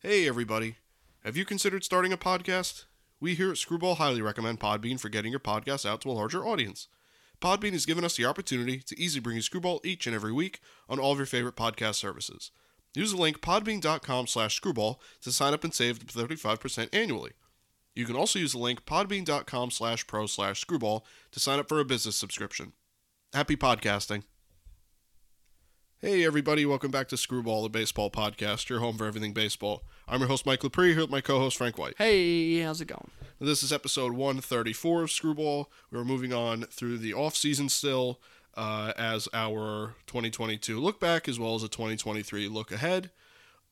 Hey, everybody. Have you considered starting a podcast? We here at Screwball highly recommend Podbean for getting your podcast out to a larger audience. Podbean has given us the opportunity to easily bring you Screwball each and every week on all of your favorite podcast services. Use the link podbean.com slash screwball to sign up and save 35% annually. You can also use the link podbean.com slash pro slash screwball to sign up for a business subscription. Happy podcasting. Hey, everybody, welcome back to Screwball, the baseball podcast, your home for everything baseball. I'm your host, Mike Lepre, here with my co host, Frank White. Hey, how's it going? This is episode 134 of Screwball. We're moving on through the off season still uh, as our 2022 look back as well as a 2023 look ahead.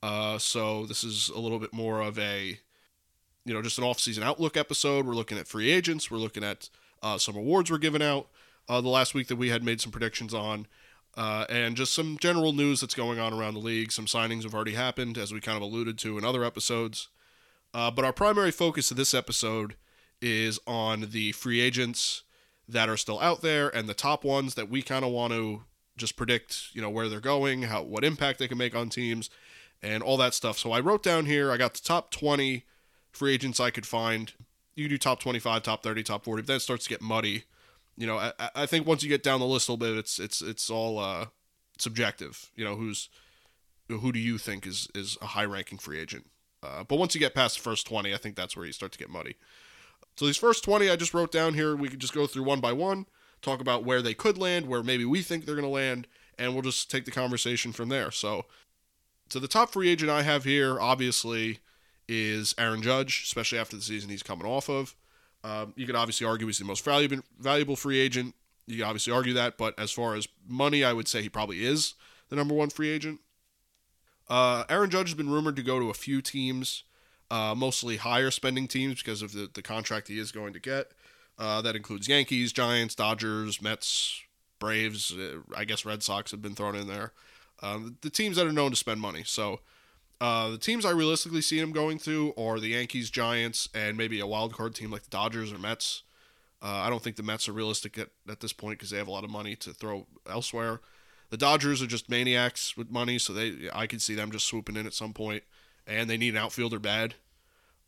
Uh, so this is a little bit more of a, you know, just an off season outlook episode. We're looking at free agents. We're looking at uh, some awards we're giving out. Uh, the last week that we had made some predictions on. Uh, and just some general news that's going on around the league. Some signings have already happened, as we kind of alluded to in other episodes. Uh, but our primary focus of this episode is on the free agents that are still out there and the top ones that we kind of want to just predict, you know, where they're going, how what impact they can make on teams, and all that stuff. So I wrote down here. I got the top 20 free agents I could find. You do top 25, top 30, top 40, but then it starts to get muddy you know, I, I think once you get down the list a little bit, it's it's it's all uh, subjective. You know, who's who do you think is is a high ranking free agent? Uh, but once you get past the first twenty, I think that's where you start to get muddy. So these first twenty, I just wrote down here. We could just go through one by one, talk about where they could land, where maybe we think they're going to land, and we'll just take the conversation from there. So, so the top free agent I have here, obviously, is Aaron Judge, especially after the season he's coming off of. Um, you could obviously argue he's the most valuable valuable free agent. You can obviously argue that, but as far as money, I would say he probably is the number one free agent. Uh, Aaron Judge has been rumored to go to a few teams, uh, mostly higher spending teams because of the, the contract he is going to get. Uh, that includes Yankees, Giants, Dodgers, Mets, Braves. Uh, I guess Red Sox have been thrown in there. Um, the teams that are known to spend money. So uh, the teams I realistically see him going to are the Yankees, Giants, and maybe a wild card team like the Dodgers or Mets. Uh, I don't think the Mets are realistic at, at this point because they have a lot of money to throw elsewhere. The Dodgers are just maniacs with money, so they I could see them just swooping in at some point, and they need an outfielder bad.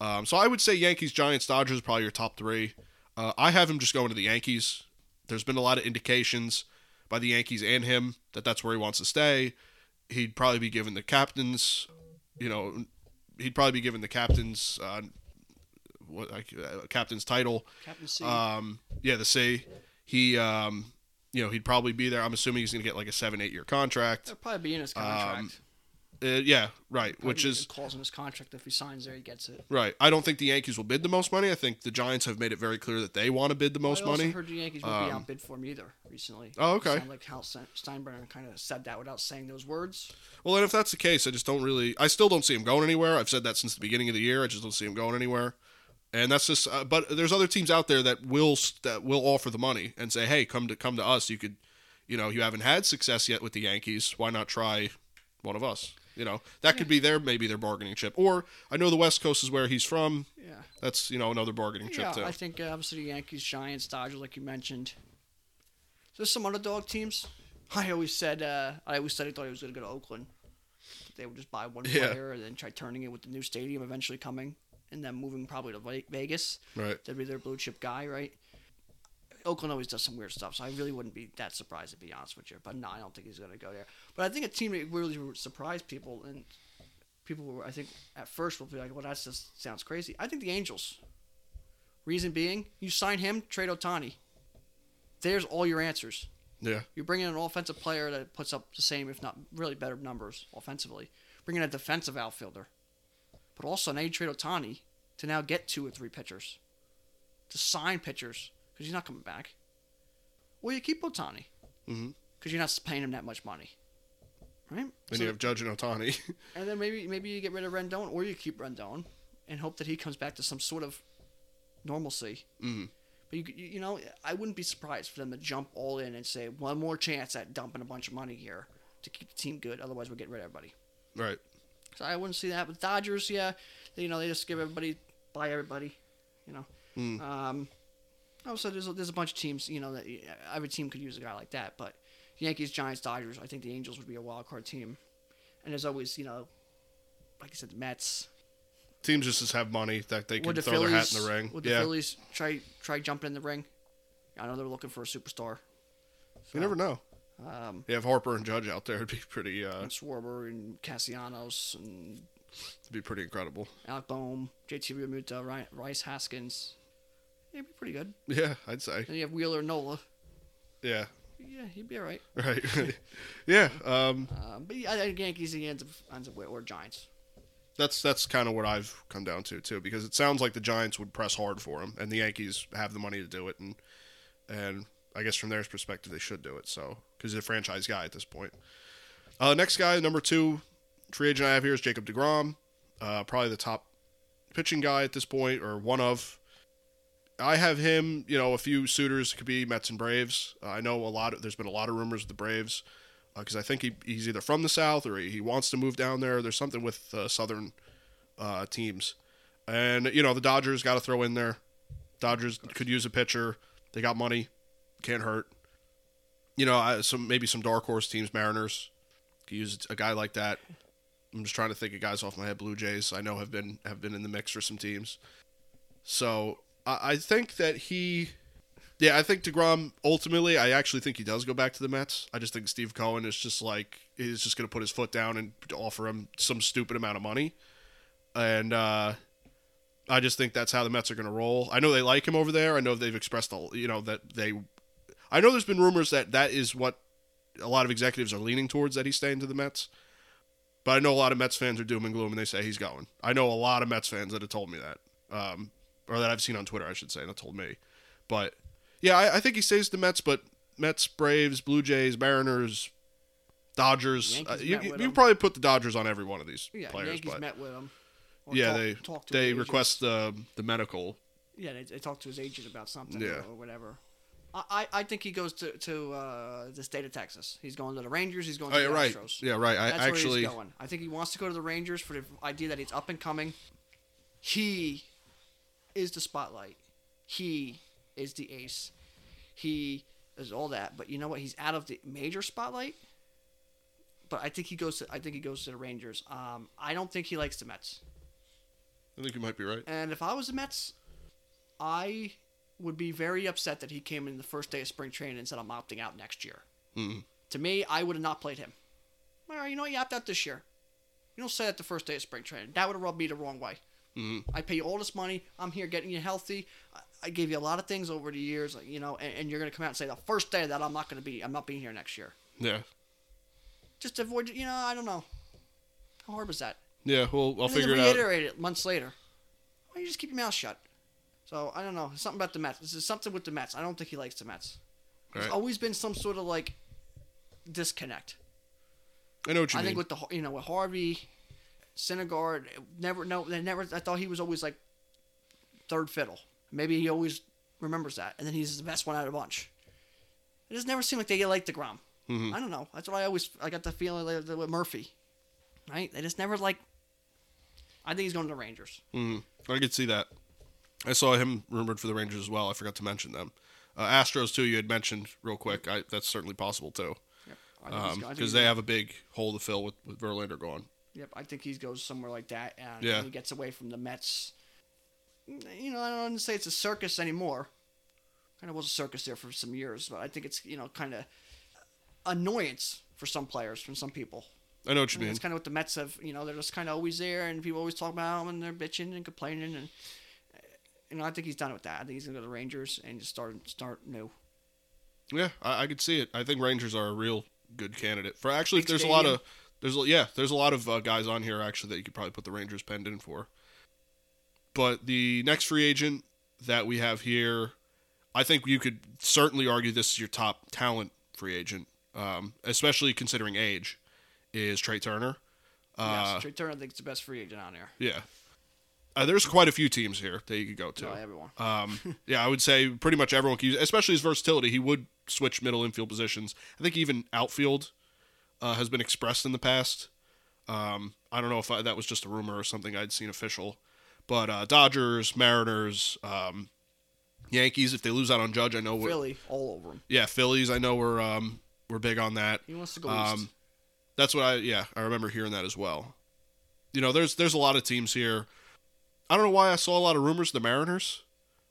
Um, so I would say Yankees, Giants, Dodgers probably your top three. Uh, I have him just going to the Yankees. There's been a lot of indications by the Yankees and him that that's where he wants to stay. He'd probably be given the captain's you know, he'd probably be given the captain's uh, what uh, captain's title. Captain C. Um, yeah, the C. He, um, you know, he'd probably be there. I'm assuming he's going to get like a seven, eight year contract. That'll probably be in his contract. Um, uh, yeah, right. Probably which is calls in his contract if he signs there, he gets it. Right. I don't think the Yankees will bid the most money. I think the Giants have made it very clear that they want to bid the most well, I also money. heard the Yankees won't be outbid for him either recently. Oh, okay. It like Hal Steinbrenner kind of said that without saying those words. Well, and if that's the case, I just don't really. I still don't see him going anywhere. I've said that since the beginning of the year. I just don't see him going anywhere. And that's just. Uh, but there's other teams out there that will that will offer the money and say, "Hey, come to come to us. You could, you know, you haven't had success yet with the Yankees. Why not try one of us?" You know, that could be their maybe their bargaining chip. Or I know the West Coast is where he's from. Yeah. That's you know another bargaining chip yeah, too. I think uh, obviously the Yankees, Giants, Dodgers, like you mentioned. There's some underdog teams. I always said uh, I always said I thought he was going to go to Oakland. They would just buy one Yeah. player and then try turning it with the new stadium eventually coming, and then moving probably to Vegas. right. That'd be their blue chip guy, right? Oakland always does some weird stuff, so I really wouldn't be that surprised to be honest with you. But no, I don't think he's going to go there. But I think a team that really would surprise people, and people were, I think at first will be like, "Well, that just sounds crazy." I think the Angels. Reason being, you sign him, trade Ohtani. There's all your answers. Yeah. You bring in an offensive player that puts up the same, if not really better numbers offensively. Bringing in a defensive outfielder. But also now you trade Ohtani to now get two or three pitchers. To sign pitchers, because he's not coming back. Well, you keep Ohtani, because you're not paying him that much money. Right? Then So- you have Judge and Ohtani. and then maybe maybe you get rid of Rendon, or you keep Rendon, and hope that he comes back to some sort of normalcy. mm-hmm. But you, you you know, I wouldn't be surprised for them to jump all in and say one more chance at dumping a bunch of money here to keep the team good. Otherwise, we're getting rid of everybody. Right. So I wouldn't see that. With Dodgers, yeah, they, you know, they just give everybody, buy everybody, you know. Mm. Um, also, there's a, there's a bunch of teams, you know, that every team could use a guy like that. But Yankees, Giants, Dodgers, I think the Angels would be a wild card team. And there's always, you know, like I said, the Mets. Teams just have money that they can the throw Phillies? their hat in the ring. Would the yeah, Phillies try try jumping in the ring? I know they're looking for a superstar. you never know. Um, You have Harper and Judge out there. It'd be pretty. Uh, and Schwarber and Castellanos and it'd be pretty incredible. Alec Bohm, JT Realmuto, Rhys Hoskins. He'd be pretty good. Yeah, I'd say. Then you have Wheeler Nola. Yeah, Yeah, he'd be all right. right. yeah, um, Um, but yeah, I think Yankees he ends up ends up with or Giants. that's that's kind of what I've come down to too, because it sounds like the Giants would press hard for him, and the Yankees have the money to do it, and and I guess from their perspective they should do it. So because he's a franchise guy at this point. Uh, next guy, number two free agent I have here is Jacob Degrom, uh, probably the top pitching guy at this point, or one of. I have him. You know, a few suitors could be Mets and Braves. Uh, I know a lot. Of, there's been a lot of rumors of the Braves because I think he, he's either from the South or he, he wants to move down there. There's something with uh, Southern uh, teams, and you know the Dodgers got to throw in there. Dodgers could use a pitcher. They got money, can't hurt. You know, some maybe some dark horse teams, Mariners, could use a guy like that. I'm just trying to think of guys off my head. Blue Jays, I know have been have been in the mix for some teams. So I, think that he, yeah, I think Degrom ultimately, I actually think he does go back to the Mets. I just think Steve Cohen is just like he's just going to put his foot down and offer him some stupid amount of money, and uh, I just think that's how the Mets are going to roll. I know they like him over there. I know they've expressed, a, you know, that they. I know there's been rumors that that is what a lot of executives are leaning towards that he's staying to the Mets. But I know a lot of Mets fans are doom and gloom and they say he's going. I know a lot of Mets fans that have told me that, um, or that I've seen on Twitter, I should say, that told me. But yeah, I, I think he stays the Mets. But Mets, Braves, Blue Jays, Mariners, Dodgers. Uh, you you, you probably put the Dodgers on every one of these Yeah, players. Yankees but met with him. yeah, talk- they talked to they request the the medical. Yeah, they, they talked to his agent about something Yeah. or, whatever. I, I, think he goes to to uh, the state of Texas. He's going to the Rangers. He's going Oh to yeah, the right. Astros. Yeah, right. I That's actually where he's going. I think he wants to go to the Rangers for the idea that he's up and coming. He is the spotlight. He is the ace. He is all that. But you know what? He's out of the major spotlight. But I think he goes to I think he goes to the Rangers. Um, I don't think he likes the Mets. I think you might be right. And if I was the Mets, I would be very upset that he came in the first day of spring training and said I'm opting out next year. Mhm. To me, I would have not played him. All right, you know what? You opt out this year. You don't say that the first day of spring training. That would have rubbed me the wrong way. Mhm. I pay you all this money. I'm here getting you healthy. I, I gave you a lot of things over the years, you know, and, and you're going to come out and say the first day that I'm not going to be, I'm not being here next year. Yeah. Just avoid, you know, I don't know. How hard was that? Yeah. Well, I'll and figure it out. reiterate it months later. Why don't you just keep your mouth shut? So I don't know. Something about the Mets. This is something with the Mets. I don't think he likes the Mets. There's Right. always been some sort of like disconnect. I know what you I mean. think with the you know with Harvey, Syndergaard, never no they never. I thought he was always like third fiddle. Maybe he always remembers that, and then he's the best one out of the bunch. It just never seemed like they liked Degrom. Mhm. I don't know. That's what I always I got the feeling that with Murphy, right? They just never like. I think he's going to the Rangers. Mhm. I could see that. I saw him rumored for the Rangers as well. I forgot to mention them. Uh, Astros too. You had mentioned real quick. I, that's certainly possible too, I think he's go- I think because he's they have a big hole to fill with, with Verlander gone. Yep, I think he goes somewhere like that, and Yeah. he gets away from the Mets. Mm, you know, I don't want to say it's a circus anymore. Kind of was a circus there for some years, but I think it's you know kind of annoyance for some players, from some people. I know what you And mean. It's kind of what the Mets have. You know, they're just kind of always there, and people always talk about them, and they're bitching and complaining, and you know, I think he's done with that. I think he's gonna go to the Rangers and just start start new. Yeah, I, I could see it. I think Rangers are a real good candidate for. Actually, Big there's a lot of there's a- yeah there's a lot of uh, guys on here actually that you could probably put the Rangers penned in for. But the next free agent that we have here, I think you could certainly argue this is your top talent free agent, um, especially considering age, is Trey Turner. Uh, yes, Trey Turner, I think, is the best free agent on here. yeah. Uh, there's quite a few teams here that you could go to. No, everyone. Um, yeah, I would say pretty much everyone can use, especially his versatility. He would switch middle infield positions. I think even outfield uh, has been expressed in the past. Um, I don't know if I, that was just a rumor or something I'd seen official, but uh, Dodgers, Mariners, um, Yankees. If they lose out on Judge, I know. we're- Philly, all over him. Yeah, Phillies. I know we're um, we're big on that. He wants to go Um, east. that's what I yeah I remember hearing that as well. you know, there's there's a lot of teams here. I don't know why I saw a lot of rumors. The Mariners.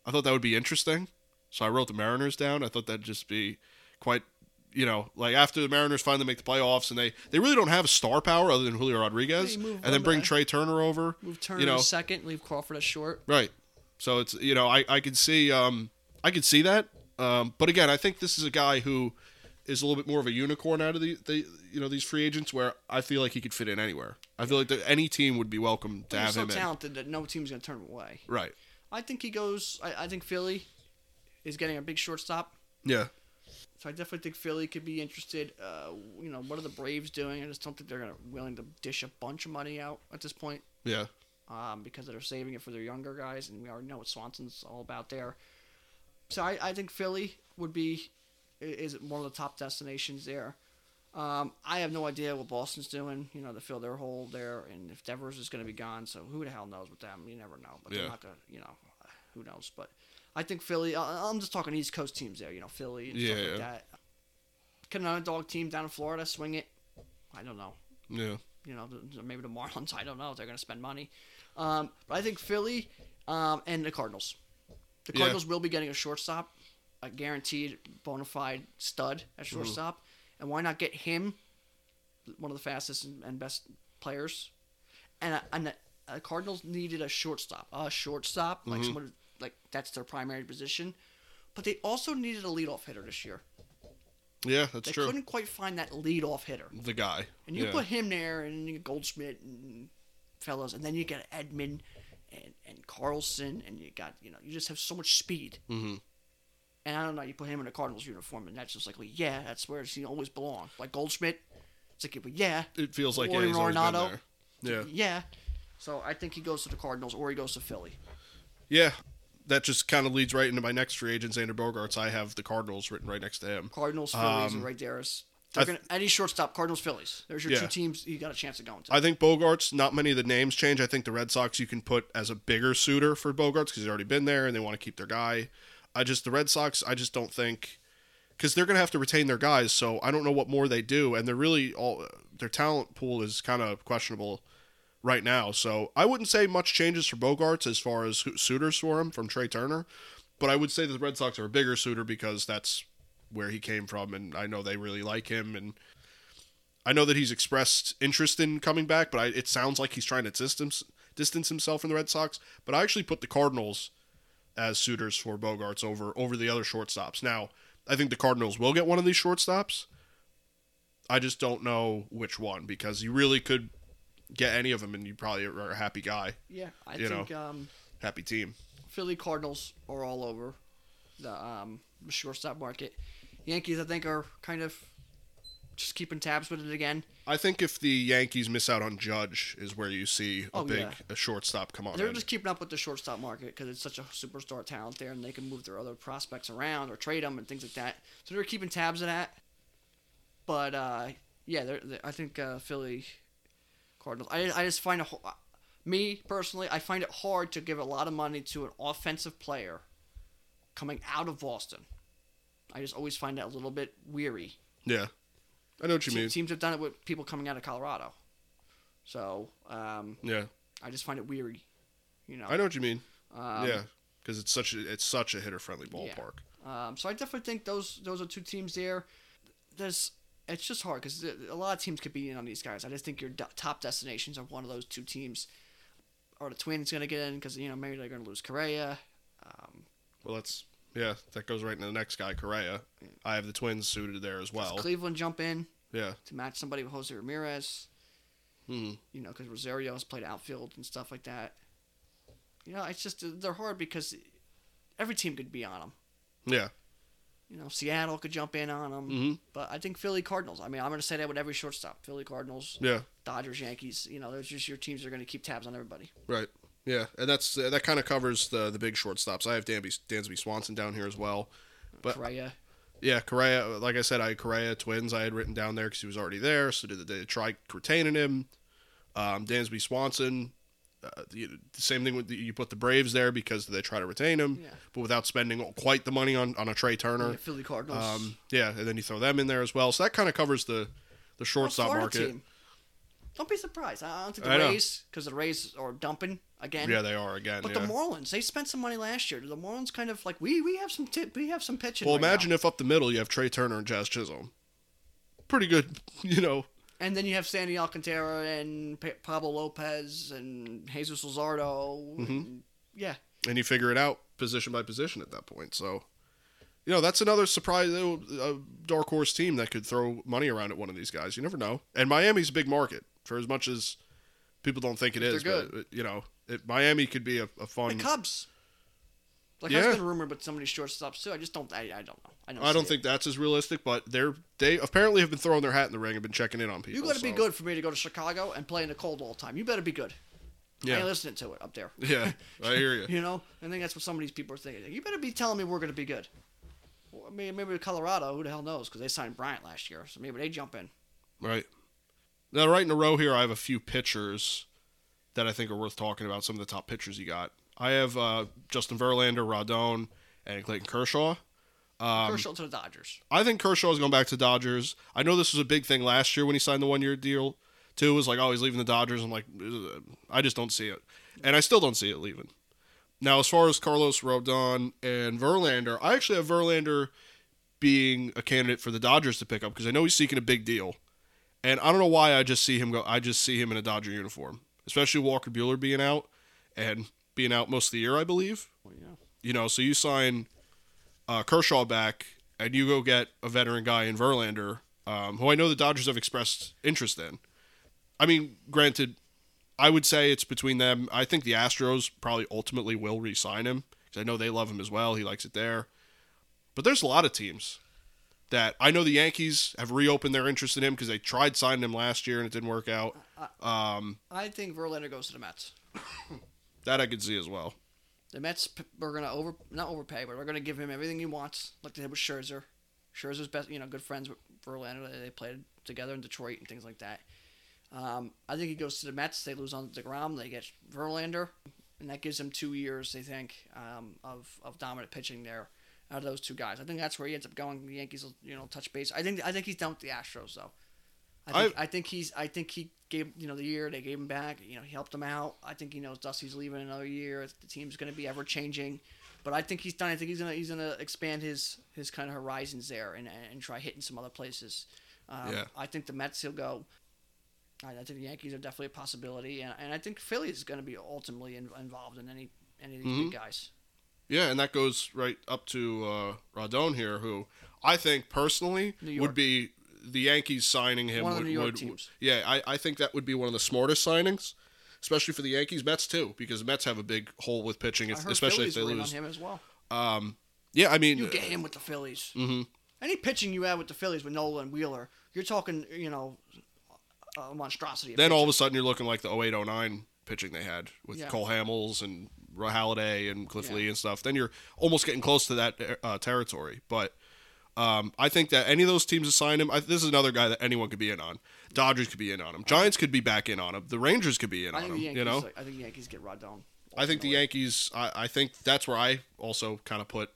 I thought that would be interesting, so I wrote the Mariners down. I thought that'd just be quite, you know, like after the Mariners finally make the playoffs and they they really don't have a star power other than Julio Rodriguez, Yeah, and then bring Trey Turner over. Move Turner you know, second, leave Crawford as short. Right. So it's you know I I could see um I can see that um but again I think this is a guy who is a little bit more of a unicorn out of the, the you know these free agents where I feel like he could fit in anywhere. I feel like that any team would be welcome to have so him So talented that no team's gonna turn him away. Right. I think he goes. I, I think Philly is getting a big shortstop. Yeah. So I definitely think Philly could be interested. Uh, you know, what are the Braves doing? I just don't think they're gonna willing to dish a bunch of money out at this point. Yeah. Um, because they're saving it for their younger guys, and we already know what Swanson's all about there. So I, I think Philly would be is one of the top destinations there. Um, I have no idea what Boston's doing, you know, to fill their hole there, and if Devers is going to be gone, so who the hell knows with them? You never know, but Yeah. they're not going to, you know, who knows? But I think Philly. I'm just talking East Coast teams there, you know, Philly and stuff Yeah, like yeah. that. Can an underdog team down in Florida swing it? I don't know Yeah. you know, maybe the Marlins. I don't know. They're going to spend money. Um, but I think Philly um, and the Cardinals. The Yeah. Cardinals will be getting a shortstop, a guaranteed bona fide stud at Mm-hmm. shortstop. And why not get him, one of the fastest and, best players? And, a, and the Cardinals needed a shortstop, a shortstop, Mm-hmm. like someone like that's their primary position. But they also needed a leadoff hitter this year. Yeah, that's They true. couldn't quite find that leadoff hitter. The guy. And you yeah. put him there, and you get Goldschmidt and fellows, and then you get Edman and, and Carlson, and you got you know you just have so much speed. Mhm. And I don't know, you put him in a Cardinals uniform, and that's just like, well, yeah, that's where he always belongs. Like Goldschmidt, it's like, well, yeah, it feels like Or yeah, he's been Arenado. there. Yeah. yeah. So I think he goes to the Cardinals, or he goes to Philly. Yeah. That just kind of leads right into my next free agent, Xander Bogaerts. I have the Cardinals written right next to him. Cardinals, Phillies, Um, right there. Is they're th- gonna any shortstop, Cardinals, Phillies. There's your Yeah. two teams you got a chance of going to. I think Bogaerts, not many of the names change. I think the Red Sox you can put as a bigger suitor for Bogaerts because he's already been there and they want to keep their guy. I just, the Red Sox, I just don't think, because they're going to have to retain their guys. So I don't know what more they do. And they're really all, their talent pool is kind of questionable right now. So I wouldn't say much changes for Bogaerts as far as suitors for him from Trey Turner. But I would say the Red Sox are a bigger suitor because that's where he came from. And I know they really like him. And I know that he's expressed interest in coming back, but I, it sounds like he's trying to distance distance himself from the Red Sox. But I actually put the Cardinals as suitors for Bogaerts over over the other shortstops. Now, I think the Cardinals will get one of these shortstops. I just don't know which one because you really could get any of them, and you probably are a happy guy, yeah, I you think um, happy team. Philly Cardinals are all over the um, shortstop market. Yankees, I think, are kind of just keeping tabs with it again. I think if the Yankees miss out on Judge, is where you see a Oh, big yeah. a shortstop come on. They're in. just keeping up with the shortstop market because it's such a superstar talent there, and they can move their other prospects around or trade them and things like that. So they're keeping tabs of that. But uh, yeah, they're, they I think uh, Philly Cardinals. I, I just find it ho- me personally, I find it hard to give a lot of money to an offensive player coming out of Boston. I just always find that a little bit weary. yeah, I know what you Te- mean. teams have done it with people coming out of Colorado. So um, Yeah, I just find it weary. You know. I know what you mean. Um, yeah, because it's such a it's such a hitter friendly ballpark. Um, so I definitely think those those are two teams there. There's it's just hard because a lot of teams could be in on these guys. I just think your top destinations are one of those two teams. Are the Twins going to get in because you know maybe they're going to lose Correa? Um, Well, that's yeah, that goes right into the next guy, Correa. I have the Twins suited there as well. does. Cleveland jump in Yeah. to match somebody with Jose Ramirez? hmm You know, because Rosario has played outfield and stuff like that. You know, it's just they're hard because every team could be on them. Yeah. You know, Seattle could jump in on them, hmm but I think Philly Cardinals. I mean, I'm going to say that with every shortstop. Philly Cardinals, Yeah. Dodgers, Yankees. You know, those just your teams are going to keep tabs on everybody. Right. Yeah, and that's uh, that kind of covers the the big shortstops. I have Dansby, Dansby Swanson down here as well. But- Correa, Yeah, Correa. Like I said, I had Correa Twins. I had written down there because he was already there. So did they try retaining him? Um, Dansby Swanson. Uh, same thing with the, you put the Braves there because they try to retain him, Yeah. but without spending quite the money on, on a Trey Turner. yeah, Philly Cardinals. Um, yeah, and then you throw them in there as well. So that kind of covers the the Oh, shortstop market. team. Don't be surprised. I don't think the know. Rays, because the Rays are dumping again. Yeah, they are again. But yeah. the Marlins, they spent some money last year. The Marlins kind of like we we have some tip, we have some pitching. well, right imagine now. if up the middle you have Trey Turner and Jazz Chisholm. Pretty good, you know. And then you have Sandy Alcantara and Pa- Pablo Lopez and Jesus Luzardo. Mm-hmm. and- yeah, and you figure it out position by position at that point. So, you know, that's another surprise, a dark horse team that could throw money around at one of these guys. You never know. And Miami's a big market for as much as people don't think it is. But, you know, it, Miami could be a, a the fun. Cubs. Like Yeah. that's been rumored, but somebody shortstops too. I just don't. I, I don't know. I don't. I don't think that's as realistic, but they're they apparently have been throwing their hat in the ring and been checking in on people. you got to be good for me to go to Chicago and play in the cold all the time. You better be good. I ain't Yeah, listening to it up there. yeah, I hear you. You know, I think that's what some of these people are thinking. You better be telling me we're going to be good. Well, I mean, maybe Colorado. Who the hell knows? Because they signed Bryant last year, so maybe they jump in. Right. Now, right in a row here, I have a few pitchers that I think are worth talking about. Some of the top pitchers you got. I have uh, Justin Verlander, Rodon, and Clayton Kershaw. Um, Kershaw to the Dodgers. I think Kershaw is going back to Dodgers. I know this was a big thing last year when he signed the one year deal. Too It was like, oh, he's leaving the Dodgers. I'm like, I just don't see it, and I still don't see it leaving. Now, as far as Carlos Rodon and Verlander, I actually have Verlander being a candidate for the Dodgers to pick up because I know he's seeking a big deal, and I don't know why I just see him go. I just see him in a Dodger uniform, especially Walker Buehler being out and being out most of the year, I believe. Well, yeah. You know, so you sign uh, Kershaw back, and you go get a veteran guy in Verlander, um, who I know the Dodgers have expressed interest in. I mean, granted, I would say it's between them. I think the Astros probably ultimately will re-sign him because I know they love him as well. He likes it there. But there's a lot of teams that I know the Yankees have reopened their interest in him because they tried signing him last year and it didn't work out. Um, I think Verlander goes to the Mets. that I could see as well. The Mets are gonna over not overpay, but we're gonna give him everything he wants, like they did with Scherzer. Scherzer's best, you know, good friends with Verlander. They- They played together in Detroit and things like that. Um, I think he goes to the Mets. They lose on Degrom. They get Verlander, and that gives them two years. They think um, of of dominant pitching there out of those two guys. I think that's where he ends up going. The Yankees, will, you know, touch base. I think I think he's done with the Astros though. I think, I, think he's. I think he gave you know the year they gave him back. You know he helped him out. I think he knows Dusty's leaving another year. The team's going to be ever changing, but I think he's done. I think he's gonna he's gonna expand his his kind of horizons there and and try hitting some other places. Um, Yeah. I think the Mets he'll go. I, I think the Yankees are definitely a possibility, and, and I think Philly is going to be ultimately in, involved in any any of these Mhm. big guys. Yeah, and that goes right up to uh, Rodon here, who I think personally would be the Yankees signing him. Would, the New York would-. Yeah, I, I think that would be one of the smartest signings, especially for the Yankees. Mets too, because Mets have a big hole with pitching, if, especially Phillies if they lose. on him as well. Um, yeah, I mean, You get him with the Phillies. hmm Any pitching you have with the Phillies with Nola and Wheeler, you're talking, you know, a monstrosity. Of then all of a sudden you're looking like the 0809 pitching they had with Yeah. Cole Hamels and Halladay and Cliff Yeah. Lee and stuff. Then you're almost getting close to that uh, territory. But um, I think that any of those teams assign him, I, this is another guy that anyone could be in on. Dodgers could be in on him. Giants could be back in on him. The Rangers could be in I on him. Yankees. You know, I think the Yankees get Rodon. I think the. Yankees. I, I think that's where I also kind of put,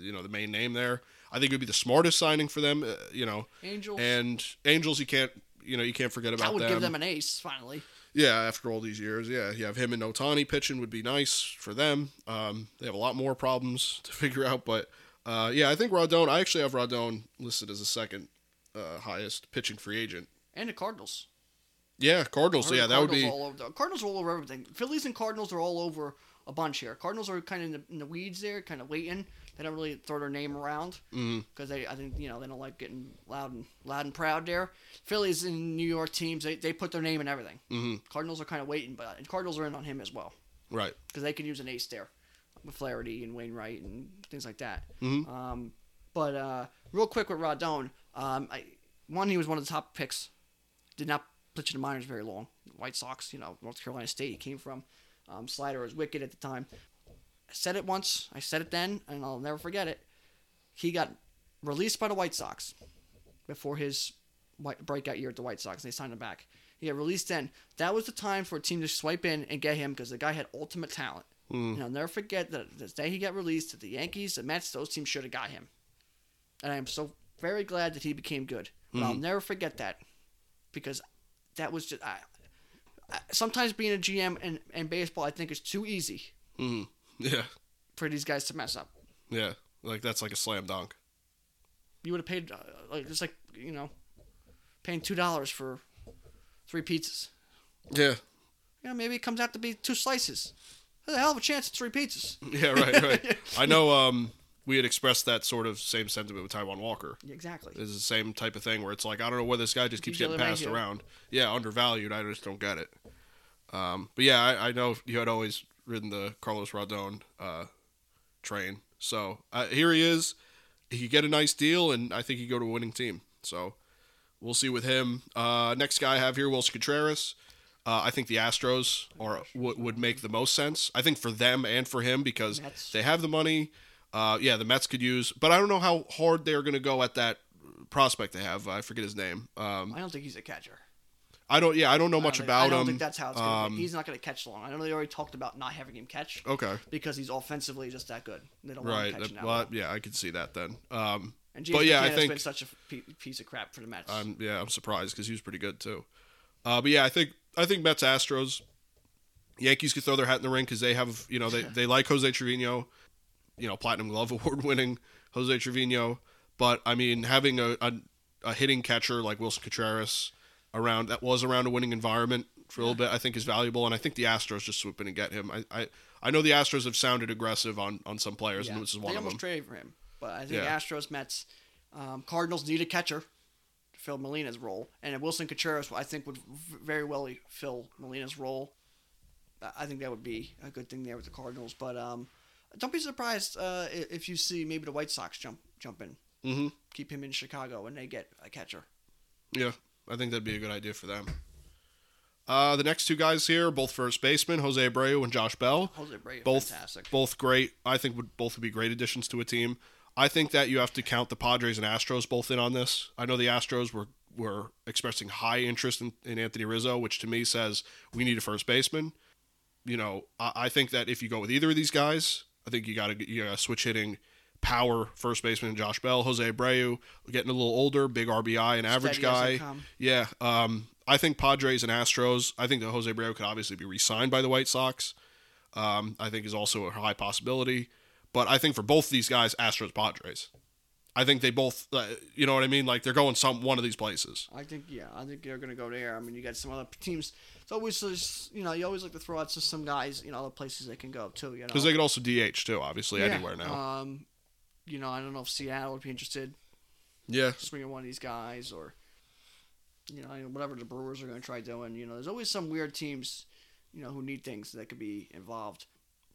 you know, the main name there. I think it would be the smartest signing for them. Uh, you know, Angels. and Angels, you can't, you know, you can't forget about that would them. give them an ace finally. Yeah, after all these years, yeah, you have him and Ohtani pitching would be nice for them. Um, they have a lot more problems to figure out, but uh, yeah, I think Rodon. I actually have Rodon listed as the second uh, highest pitching free agent. And the Cardinals. Yeah, Cardinals. Yeah, that would be. all over. The, Cardinals are all over everything. Phillies and Cardinals are all over a bunch here. Cardinals are kind of in the, in the weeds there, kind of waiting. They don't really throw their name around because they, I think, you know, they don't like getting loud and loud and proud there. Phillies and New York teams, they, they put their name in everything. Mhm. Cardinals are kind of waiting, but and Cardinals are in on him as well Right. because they can use an ace there Flaherty and Wainwright and things like that. Mhm. Um, but uh, real quick with Rodon, um, I, one he was one of the top picks. Did not pitch in the minors very long. White Sox, you know, North Carolina State he came from. Um, slider was wicked at the time. I said it once. I said it then, and I'll never forget it. He got released by the White Sox before his white, breakout year at the White Sox. and They signed him back. He got released then. That was the time for a team to swipe in and get him because the guy had ultimate talent. Mm. And I'll never forget that the day he got released to the Yankees, the Mets, those teams should have got him. And I am so very glad that he became good. But I'll never forget that because that was just I, sometimes being a GM and and baseball, I think is too easy hmm Yeah, for these guys to mess up. yeah. Like that's like a slam dunk. You would have paid uh, like it's like you know, paying two dollars for three pizzas. Yeah, You know, maybe it comes out to be two slices. There's a hell of a chance it's three pizzas. yeah, right, right. I know. Um, we had expressed that sort of same sentiment with Taijuan Walker. Exactly. It's the same type of thing where it's like I don't know why this guy just keeps getting passed around. Yeah, undervalued. I just don't get it. Um, but yeah, I, I know you had always ridden the Carlos Rodon uh, train. So uh, here he is. He could get a nice deal, and I think he could go to a winning team. So we'll see with him. Uh, next guy I have here, Willson Contreras. Uh, I think the Astros are would would make the most sense. I think for them and for him because Mets. they have the money. Uh, yeah, the Mets could use, but I don't know how hard they're going to go at that prospect they have. I forget his name. Um, I don't think he's a catcher. I don't. Yeah, I don't know much I don't think- about him. I don't him. think that's how it's going to Um, be. He's not going to catch long. I know they already talked about not having him catch Okay, because he's offensively just that good. They don't want right. him catching that well, yeah, I could see that then. Um, And James but yeah, I think- has been such a piece of crap for the Mets. Yeah, I'm surprised because he was pretty good too. Uh, but yeah, I think I think Mets Astros, Yankees could throw their hat in the ring because they have you know they they like Jose Trevino, you know Platinum Glove Award winning Jose Trevino. But I mean, having a, a a hitting catcher like Willson Contreras around that was around a winning environment for a little bit, I think is valuable. And I think the Astros just swoop in and get him. I I, I know the Astros have sounded aggressive on on some players, yeah. and this is one they of almost them. traded for him, but I think Yeah. Astros, Mets, um, Cardinals need a catcher fill Molina's role, and Willson Contreras, I think, would very well fill Molina's role. I- think that would be a good thing there with the Cardinals, but um, don't be surprised uh, if you see maybe the White Sox jump jump in, hmm keep him in Chicago, and they get a catcher. Yeah, I think that'd be a good idea for them. Uh, the next two guys here, both first basemen, Jose Abreu and Josh Bell. Jose Abreu, Both, fantastic. both great. I think would both would be great additions to a team. I think that you have to count the Padres and Astros both in on this. I know the Astros were were expressing high interest in, in Anthony Rizzo, which to me says we need a first baseman. You know, I, I think that if you go with either of these guys, I think you got to you got to switch hitting power first baseman Josh Bell, Jose Abreu, getting a little older, big RBI, an average Steady guy. Yeah, um, I think Padres and Astros. I think that Jose Abreu could obviously be re-signed by the White Sox. Um, I think is also a high possibility. But I think for both these guys, Astros, Padres. I think they both, uh, you know what I mean? Like they're going some one of these places. I think yeah, I think they're gonna go there. I mean, you got some other teams. It's always just, you know you always like to throw out just some guys, you know, other places they can go too. You know, Because they could also DH too, obviously Yeah, anywhere now. Um, you know, I don't know if Seattle would be interested yeah, swinging one of these guys or, you know, whatever the Brewers are gonna try doing. You know, there's always some weird teams, you know, who need things that could be involved.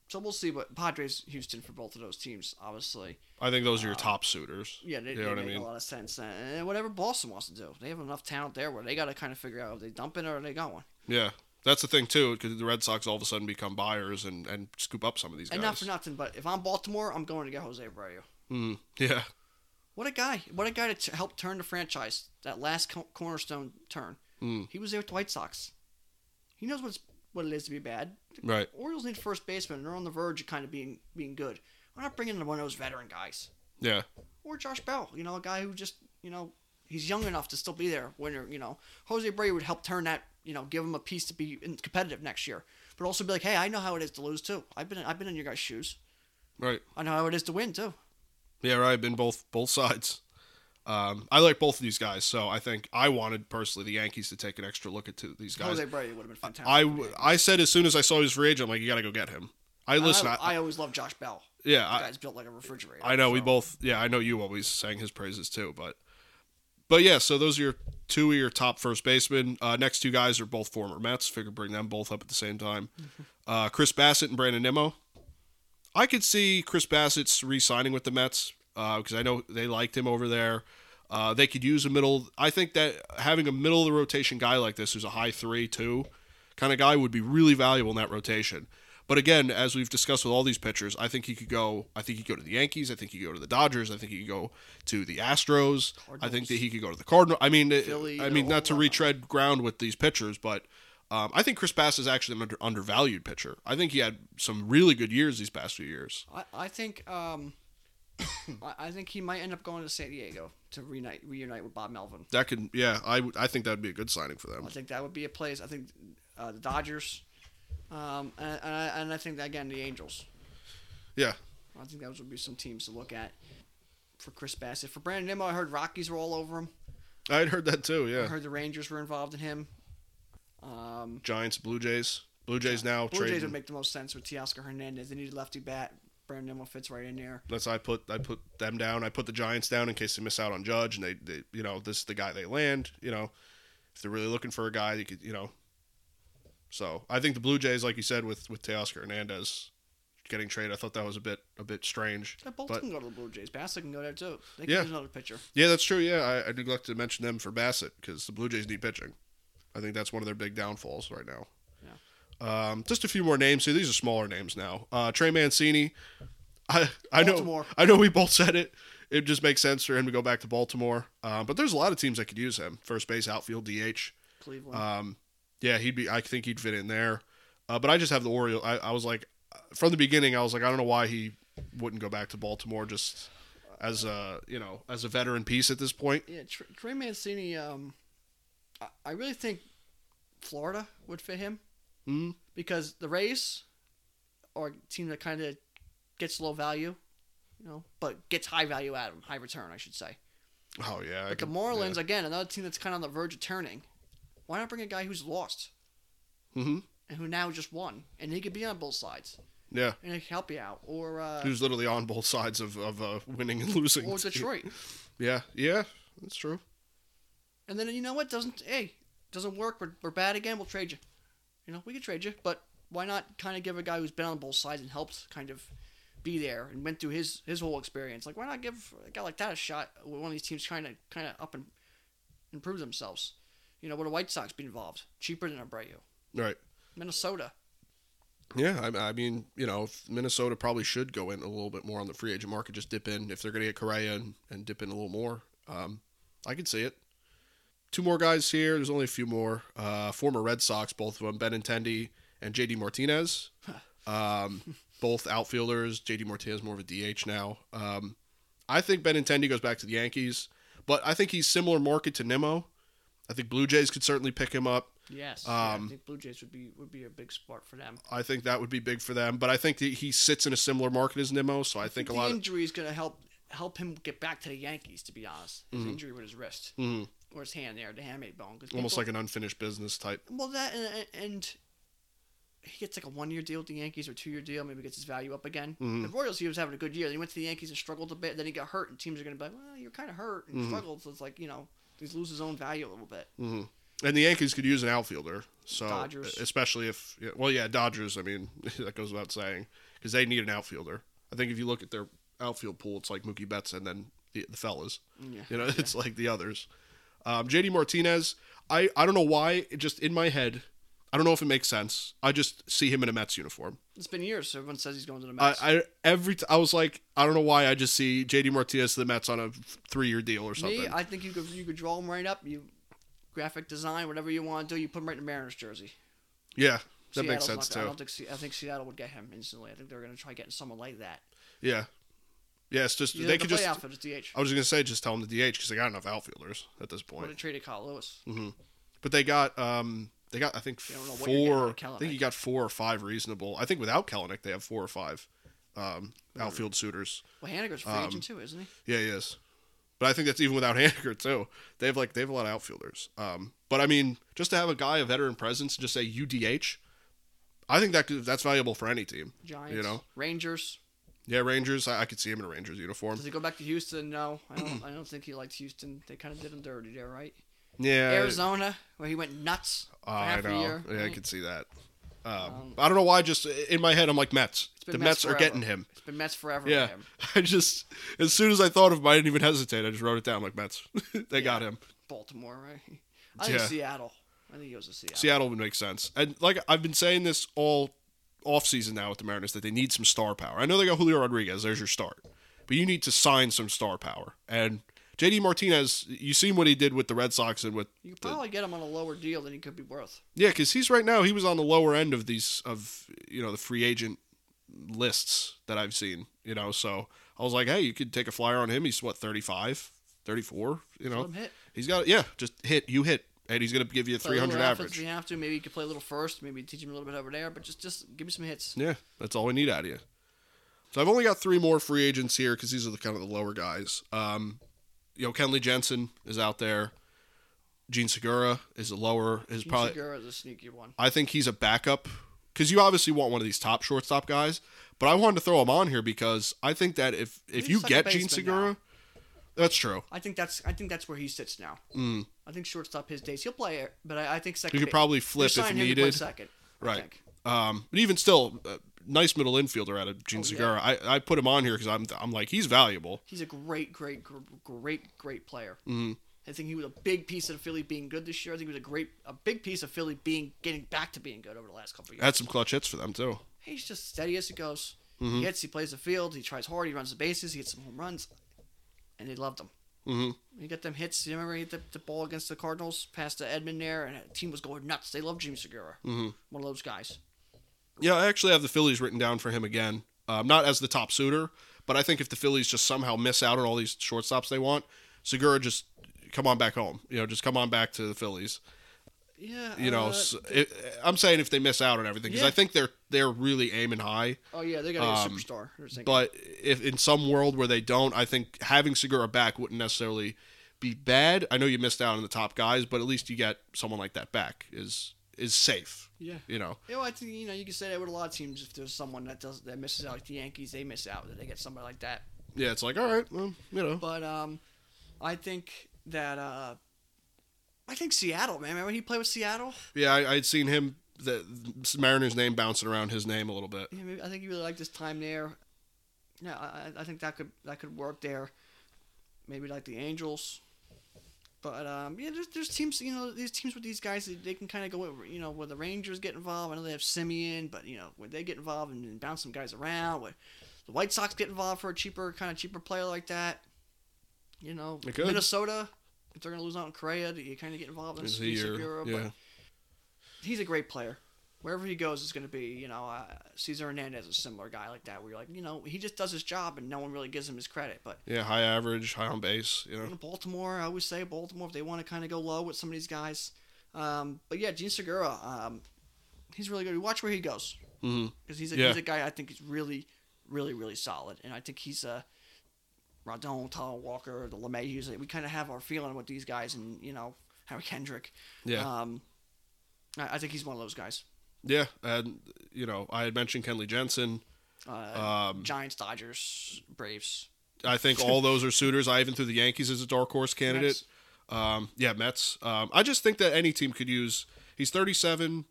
So we'll see. But Padres, Houston for both of those teams, obviously. I think those are your top suitors. Yeah, they, you they know I make mean. a lot of sense. And whatever Boston wants to do, they have enough talent there where they got to kind of figure out if they dumping or are they going. Yeah, that's the thing too. Because the Red Sox all of a sudden become buyers and, and scoop up some of these guys. And not for nothing, but if I'm Baltimore, I'm going to get Jose Abreu. Mm, yeah, What a guy! What a guy to t- help turn the franchise. That last co- cornerstone turn. Mm. He was there with the White Sox. He knows what it's, what it is to be bad. right. Orioles need first baseman, and they're on the verge of kind of being being good. We're not bringing in one of those veteran guys Yeah, or Josh Bell. You know, a guy who just you know he's young enough to still be there. When you're, you know Jose Abreu would help turn that. You know, give him a piece to be in- competitive next year, but also be like, hey, I know how it is to lose too. I've been I've been in your guys' shoes. right. I know how it is to win too. Yeah, right. I've been both both sides. Um, I like both of these guys, so I think I wanted personally the Yankees to take an extra look at two, these guys. Jose Abreu would have been fantastic. I, for the w- Yankees. I said as soon as I saw was free agent, I'm like, you got to go get him. I listen. I, I, I always love Josh Bell. yeah, The I, guy's built like a refrigerator. I know we both. Yeah, I know you always sang his praises too, but but yeah. So those are your two of your top first basemen. Uh, next two guys are both former Mets. Figure bring them both up at the same time. Uh, Chris Bassitt and Brandon Nimmo. I could see Chris Bassitt's re-signing with the Mets because I know they liked him over there. Uh, they could use a middle. I think that having a middle of the rotation guy like this, who's a high three two kind of guy, would be really valuable in that rotation. But again, as we've discussed with all these pitchers, I think he could go. I think he could go to the Yankees. I think he could go to the Dodgers. I think he could go to the Astros. I think that he could go to the Cardinals. I mean, Philly, I mean, not to retread ground with these pitchers, but um, I think Chris Bass is actually an under, undervalued pitcher. I think he had some really good years these past few years. I, I think um, I think he might end up going to San Diego to reunite reunite with Bob Melvin. That could, yeah, I, would- I think that would be a good signing for them. I think that would be a place. I think uh, the Dodgers, um, and, and, I, and I think again the Angels. Yeah. I think those would be some teams to look at for Chris Bassitt. For Brandon Nimmo, I heard Rockies were all over him. I had heard that too. Yeah. I Yeah. heard the Rangers were involved in him. Um, Giants, Blue Jays. Blue Jays now Blue trading. Jays would make the most sense with Teoscar Hernandez. They need a lefty bat. Brandon Nimmo fits right in there. That's I put I put them down. I put the Giants down in case they miss out on Judge and they, they you know this is the guy they land. You know, if they're really looking for a guy, they could you know. So I think the Blue Jays, like you said, with with Teoscar Hernandez getting traded, I thought that was a bit a bit strange. Yeah, both But- can go to the Blue Jays. Bassitt can go there too. They can Yeah. use another pitcher. Yeah, that's true. Yeah, I, I neglected to mention them for Bassitt because the Blue Jays need pitching. I think that's one of their big downfalls right now. Um, just a few more names here. These are smaller names now. Uh, Trey Mancini. I I know Baltimore. I know we both said it. It just makes sense for him to go back to Baltimore. Um, but there's a lot of teams that could use him. First base, outfield, DH. Cleveland. Um, yeah, he'd be. I think he'd fit in there. Uh, but I just have the Orioles. I, I was like, from the beginning, I was like, I don't know why he wouldn't go back to Baltimore just as a you know as a veteran piece at this point. yeah, Trey Mancini. Um, I, I really think Florida would fit him Mm, because the Rays are a team that kind of gets low value, you know, but gets high value out of them, high return, I should say. Oh yeah, But the Marlins, again, another team that's kind of on the verge of turning. Why not bring a guy who's lost Yeah. hmm and who now just won, and he could be on both sides yeah. and he can help you out, or uh, was literally on both sides of of uh, winning and losing. or Detroit. Yeah, yeah, that's true. And then you know what doesn't hey doesn't work. We're, we're bad again. We'll trade you. You know we could trade you, but why not kind of give a guy who's been on both sides and helped kind of be there and went through his his whole experience. Like why not give a guy like that a shot with one of these teams trying to kind of up and improve themselves. You know, would the White Sox be involved? Cheaper than Abreu. Right. Minnesota. Yeah, I, I mean, you know, Minnesota probably should go in a little bit more on the free agent market, just dip in if they're going to get Correa and, and dip in a little more. Um, I could see it. Two more guys here. There's only a few more. Uh, former Red Sox, both of them, Benintendi and JD Martinez. Um, both outfielders. JD Martinez more of a DH now. Um, I think Benintendi goes back to the Yankees, but I think he's similar market to Nimmo. I think Blue Jays could certainly pick him up. Yes. yeah, I Um, think Blue Jays would be would be a big spot for them. I think that would be big for them. But I think he sits in a similar market as Nimmo, so I, think, a the lot. Of, injury is going to help help him get back to the Yankees. To be honest, his injury with his wrist Mm Mhm. Or his hand there, the hamate bone. 'cause almost people- like an unfinished business type. Well, that and, and he gets like a one year deal with the Yankees or two year deal, maybe gets his value up again. Mhm. The Royals, he was having a good year. Then he went to the Yankees and struggled a bit. Then he got hurt, and teams are going to be like, well, you're kind of hurt and Mhm. struggled. So it's like, you know, he's lose his own value a little bit. hmm And the Yankees could use an outfielder, so Dodgers. especially if well, yeah, Dodgers. I mean, that goes without saying because they need an outfielder. I think if you look at their outfield pool, it's like Mookie Betts and then the, the fellas. Yeah. You know, it's like the others. Um, JD Martinez, I, I don't know why, just in my head, I don't know if it makes sense. I just see him in a Mets uniform. It's been years. So everyone says he's going to the Mets. I every t- I was like, I don't know why I just see JD Martinez to the Mets on a three year deal or something. Me, I think you could you could draw him right up. You graphic design, whatever you want to do, you put him right in the Mariners jersey. yeah, that makes sense not- I too. don't think I think Seattle would get him instantly. I think they're going to try getting someone like that. Yeah, yeah. It's just they could just. as DH. I was gonna say just tell them the DH because they got enough outfielders at this Would point. have traded Kyle Lewis. But they got um they got I think You don't know what you're getting four. out of I think you got four or five reasonable. I think without Kelenic they have four or five um, outfield suitors. Well, Haniger's free Um, agent too, isn't he? Yeah, he is. But I think that's even without Haniger too. They have like they have a lot of outfielders. Um, but I mean, just to have a guy, a veteran presence, and just say UDH, I think that could, that's valuable for any team. Giants, You know, Rangers. Yeah, Rangers. I, I could see him in a Rangers uniform. Does he go back to Houston? No, I don't. I don't think he likes Houston. They kind of did him dirty there, right? Yeah, Arizona, where he went nuts Oh, I know. a year. yeah, I right? could see that. Um, Um, I don't know why. Just in my head, I'm like Mets. The Mets Mets, are getting him. It's been Mets forever. Yeah, him. I just as soon as I thought of him, I didn't even hesitate. I just wrote it down like Mets. they got him. Baltimore, right? I think Yeah. Seattle. I think he goes to Seattle. Seattle would make sense. And like I've been saying this all off season now with the Mariners that they need some star power. I know they got Julio Rodriguez. There's your start, but you need to sign some star power. And JD Martinez, you seen what he did with the Red Sox and with You could probably get him on a lower deal than he could be worth. yeah, because he's right now he was on the lower end of these of you know the free agent lists that I've seen. You know, so I was like, hey, you could take a flyer on him. He's what 35, 34, You know, Let him hit. he's got yeah, just hit you hit and he's going to give you a Play a little 300 offense average. If you have to, maybe you could play a little first. Maybe teach him a little bit over there, but just just give me some hits. Yeah, that's all we need out of you. So I've only got three more free agents here because these are the kind of the lower guys. Um, you know, Kenley Jansen is out there. Jean Segura is a lower. Is Jean probably. Segura is a sneaky one. I think he's a backup because you obviously want one of these top shortstop guys. But I wanted to throw him on here because I think that if if He's you get Jean Segura, now. That's true. I think that's I think that's where he sits now. Mm. I think shortstop his days. He'll play it, but I, I think second. You could ba- probably flip if signing him to play needed. second. Right. Um, but even still, uh, nice middle infielder out of Jean Oh, yeah. Segura. I, I put him on here because I'm I'm like he's valuable. He's a great, great, gr- great, great player. Mhm. I think he was a big piece of Philly being good this year. I think he was a great, a big piece of Philly being getting back to being good over the last couple of years. Had some clutch hits for them too. He's just steady as it goes. Mm-hmm. He hits, he plays the field, he tries hard, he runs the bases, he hits some home runs, and they loved him. hmm He got them hits. You remember he hit the, the ball against the Cardinals, past to Edman there, and the team was going nuts. They love Jimmy Segura. Mhm. One of those guys. Yeah, I actually have the Phillies written down for him again. Um, not as the top suitor, but I think if the Phillies just somehow miss out on all these shortstops they want, Segura just come on back home. You know, just come on back to the Phillies. Yeah. You know, uh, s it, I'm saying if they miss out on everything because Yeah. I think they're they're really aiming high. oh yeah, they got get a um, superstar. But if in some world where they don't, I think having Segura back wouldn't necessarily be bad. I know you missed out on the top guys, but at least you get someone like that back is is safe. yeah. You know, Yeah, well, I think you know you can say that with a lot of teams. If there's someone that does that misses out, like the Yankees, they miss out. That they get somebody like that. yeah, it's like all right, well, you know, But um, I think that uh, I think Seattle, man. Remember when he played with Seattle? yeah, I, I'd seen him the Mariners name bouncing around his name a little bit. Yeah, maybe, I think he really liked his time there. Yeah, I, I- think that could that could work there. Maybe like the Angels. But um, yeah, there's, there's teams, you know, these teams with these guys, they, they can kind of go, with, you know, where the Rangers get involved. I know they have Semien, but you know, when they get involved and, and bounce some guys around, where the White Sox get involved for a cheaper, kind of cheaper player like that. You know, Minnesota, if they're gonna lose out on Correa, you kind of get involved in Is he Segura, yeah. but he's a great player. Wherever he goes is going to be, you know, uh, Cesar Hernandez is a similar guy like that, where you're like, you know, he just does his job and no one really gives him his credit. But Yeah, high average, high on base. You know, Baltimore, I always say Baltimore if they want to kind of go low with some of these guys. Um, but yeah, Jean Segura, um, he's really good. Watch where he goes because he's a, Yeah. he's a guy I think is really, really, really solid, and I think he's a. Rodon, Taijuan Walker, the LeMahieu's. We kind of have our feeling with these guys, and you know Harry Kendrick. yeah, Um, I, I think he's one of those guys. yeah, and you know, I had mentioned Kenley Jansen. Uh, Um, Giants, Dodgers, Braves. I think all those are suitors. I even threw the Yankees as a dark horse candidate. Mets. Um, yeah, Mets. Um, I just think that any team could use. He's 37,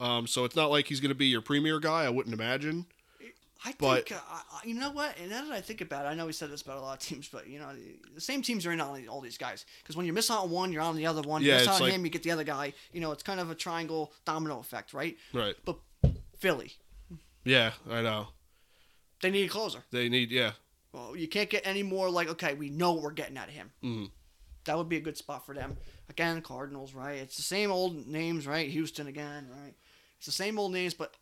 um, so it's not like he's going to be your premier guy. I wouldn't imagine. I think, uh, you know what? And now that I think about it, I know we said this about a lot of teams, but you know, the same teams are in all, all these guys. Because when you miss out on one, you're on the other one. You Yeah, miss out on like- him, you get the other guy. You know, it's kind of a triangle domino effect, right? Right. But Philly, Yeah, I know. they need a closer. They need. Yeah. Well, you can't get any more like, okay, we know what we're getting out of him. Mhm. That would be a good spot for them. Again, Cardinals, right? It's the same old names, right? Houston again, right? It's the same old names, but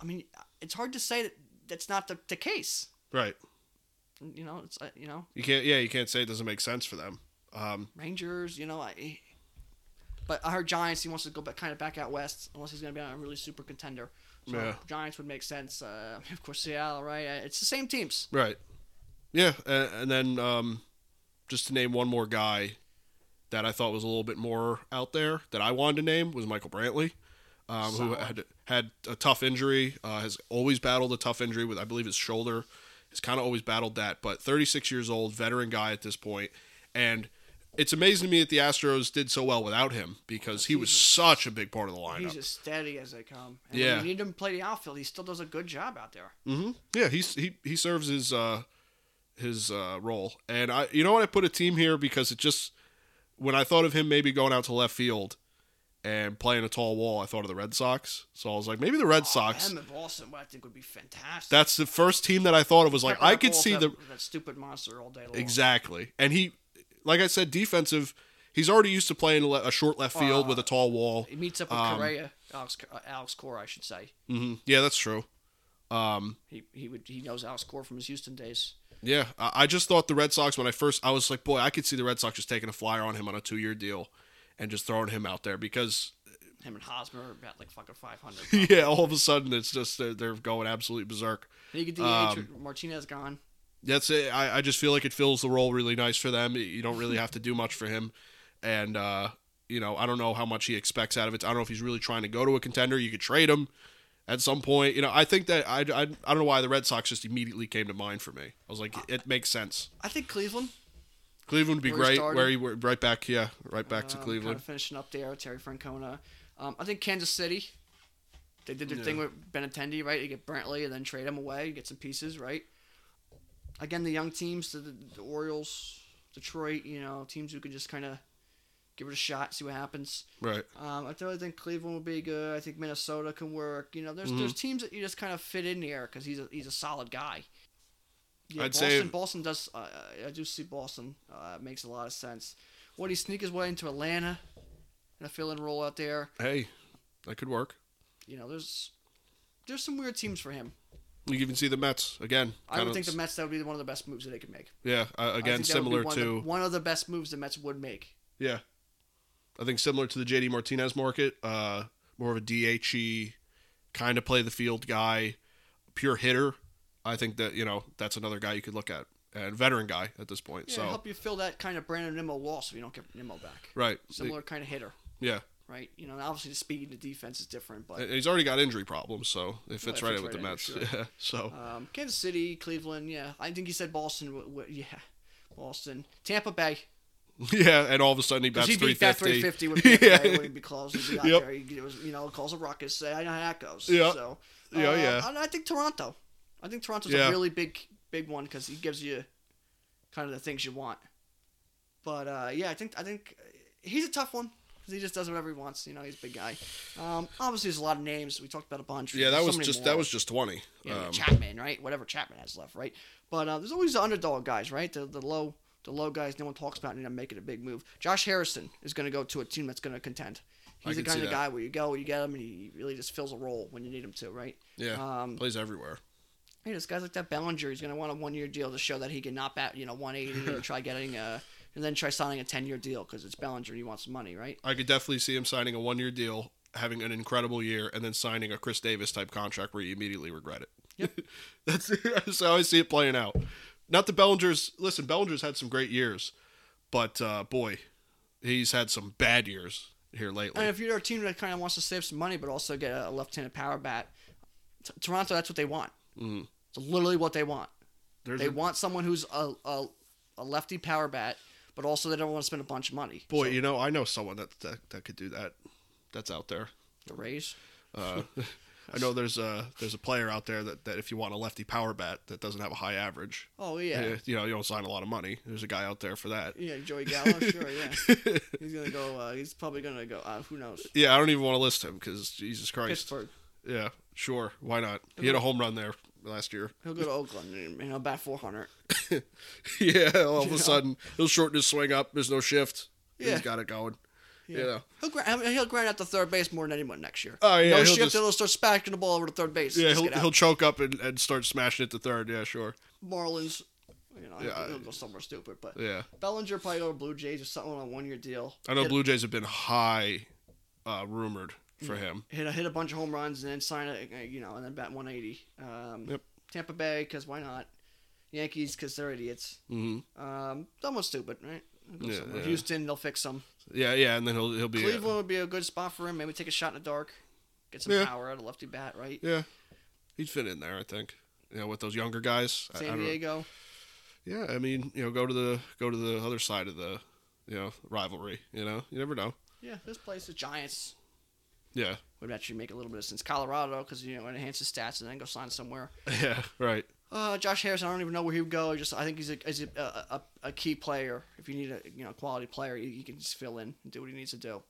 I mean, it's hard to say that that's not the, the case. Right. You know, it's uh, you know You can't. Yeah, you can't say it doesn't make sense for them. Um, Rangers. You know, I. But I heard Giants. He wants to go back, kind of back out west, unless he's going to be on a really super contender. So Yeah. Giants would make sense. Uh, of course, Seattle, right? Uh, It's the same teams. right. Yeah, and, and then um, just to name one more guy that I thought was a little bit more out there that I wanted to name was Michael Brantley, um, who had had a tough injury. Uh, has always battled a tough injury with I believe his shoulder. Has kind of always battled that, but 36 years old, veteran guy at this point, and. It's amazing to me that the Astros did so well without him because he was such a big part of the lineup. He's as steady as they come. And Yeah. When you need him to play the outfield, he still does a good job out there. hmm Yeah, he's he he serves his uh his uh role, and I you know what I put a team here because it just when I thought of him maybe going out to left field and playing a tall wall, I thought of the Red Sox. So I was like, maybe the Red Sox. Him in Boston, I think would be fantastic. That's the first team that I thought of was like Pepper I could see with the that, that stupid monster all day long. exactly, and he like I said, defensive. He's already used to playing a short left field Uh, with a tall wall. He meets up with Um, Correa, Alex, uh, Alex Cora, I should say. hmm Yeah, that's true. Um, He he would he knows Alex Cora from his Houston days. Yeah, I I just thought the Red Sox when I first I was like, boy, I could see the Red Sox just taking a flyer on him on a two year deal, and just throwing him out there because Him and Hosmer are about like fucking 500. yeah, all of a sudden it's just they're, they're going absolutely berserk. you get DH, Um, Martinez gone. That's it. I, I just feel like it fills the role really nice for them. You don't really have to do much for him, and uh, you know I don't know how much he expects out of it. I don't know if he's really trying to go to a contender. You could trade him at some point. You know I think that I, I, I don't know why the Red Sox just immediately came to mind for me. I was like it makes sense. I think Cleveland. Cleveland would be Where great. Where he were right back, yeah, right back to um, Cleveland. Kind of finishing up there, Terry Francona. Um, I think Kansas City. They did their thing Yeah. with Benintendi, right? You get Brantley and then trade him away. You get some pieces, right? Again, the young teams, the, the, the Orioles, Detroit, you know, teams who can just kind of give it a shot, see what happens. Right. Um, I really think Cleveland will be good. I think Minnesota can work. You know, there's Mm-hmm. there's teams that you just kind of fit in here because he's a he's a solid guy. Yeah, I'd Boston, say- Boston does. Uh, I do see Boston. Uh, makes a lot of sense. Would he sneak his way into Atlanta in a fill-in role out there? Hey, that could work. You know, there's there's some weird teams for him. You can even see the Mets again. I would think the Mets that would be one of the best moves that they could make. Yeah, uh, again think that would be similar one to of the, one of the best moves the Mets would make. Yeah. I think similar to the JD Martinez market, uh, more of a DHE kind of play the field guy, pure hitter. I think that, you know, that's another guy you could look at. And veteran guy at this point. Yeah, so help you fill that kind of Brandon Nimmo loss if you don't get Nimmo back. right. Similar kind of hitter, Yeah. right? You know, obviously the speed and the defense is different, but And he's already got injury problems, so it fits Well, right in with fits the right Mets. sure. Yeah. So Um, Kansas City, Cleveland, yeah. I think he said Boston. W- w- yeah, Boston, Tampa Bay. yeah, and all of a sudden he bats he beat that 350. 350 with Tampa Yeah. He'd be close. He'd be out Yep. there. He was, you know, calls a ruckus. Say, I know how that goes. Yeah. So, Yeah, uh, yeah. And I think Toronto. I think Toronto's Yeah. a really big, big one because he gives you kind of the things you want. But uh, yeah, I think I think he's a tough one because he just does whatever he wants. You know, he's a big guy. Um, obviously, there's a lot of names. We talked about a bunch. Yeah, that so was just more. that was just 20. Yeah, Um, Chapman, right? Whatever Chapman has left, right? But uh, there's always the underdog guys, right? The the low the low guys no one talks about and they're making a big move. Josh Harrison is going to go to a team that's going to contend. He's the kind of that. guy where you go, you get him, and he really just fills a role when you need him to, right? yeah. Um, plays everywhere. Hey, this guy's like that Bellinger. He's going to want a one year deal to show that he can not bat, you know, 180 and try getting a, and then try signing a 10 year deal because it's Bellinger and he wants money, right? I could definitely see him signing a one year deal, having an incredible year, and then signing a Chris Davis type contract where you immediately regret it. Yep. that's, that's how I see it playing out. Not the Bellinger's. Listen, Bellinger's had some great years, but uh, boy, he's had some bad years here lately. And if you're a team that kind of wants to save some money but also get a left-handed power bat, T- Toronto, that's what they want. Mhm. It's literally what they want. There's They a, want someone who's a, a, a lefty power bat, but also they don't want to spend a bunch of money. boy, So, you know, I know someone that, that that could do that. That's out there. the Rays. Uh, I know there's a there's a player out there that, that if you want a lefty power bat that doesn't have a high average, Oh yeah, eh, you know, you don't sign a lot of money. There's a guy out there for that. yeah, Joey Gallo. sure, yeah. He's gonna go. Uh, he's probably gonna go. Uh, who knows? Yeah, I don't even want to list him because Jesus Christ. Pittsburgh. Yeah, sure. Why not? He had a home run there last year. He'll go to Oakland and he'll bat 400. yeah, all of You a know? sudden he'll shorten his swing up. There's no shift. Yeah. He's got it going. Yeah. He'll grind, he'll grind out the third base more than anyone next year. Oh, yeah, No he'll shift. just- He'll start smacking the ball over to third base. Yeah, he'll he'll choke up and, and start smashing it to third. Yeah, sure. Marlins. You know, Yeah, he'll, I- go somewhere stupid, but Yeah, Bellinger probably go to Blue Jays or something on a one year deal. I know Hit- Blue Jays have been high uh, rumored for him. hit a, hit a bunch of home runs and then sign a you know and then bat 180. Um, Yep. Tampa Bay because why not? Yankees because they're idiots. hmm Um, almost stupid, right? Yeah, yeah. Houston, they'll fix them. Yeah, yeah, and then he'll he'll be Cleveland would be a good spot for him. Maybe take a shot in the dark, get some Yeah. power out of lefty bat, right? yeah, he'd fit in there. I think. You know, with those younger guys. I- I San. Diego. Yeah, I mean, you know, go to the go to the other side of the, you know, rivalry. You know, you never know. Yeah, this place, the Giants Yeah, would actually make a little bit of sense. Colorado because you know enhance his stats and then go sign somewhere. yeah, right. Uh, Josh Harris, I don't even know where he would go. I just I think he's a he's a, a, a, a key player. If you need a you know quality player, he, he can just fill in and do what he needs to do.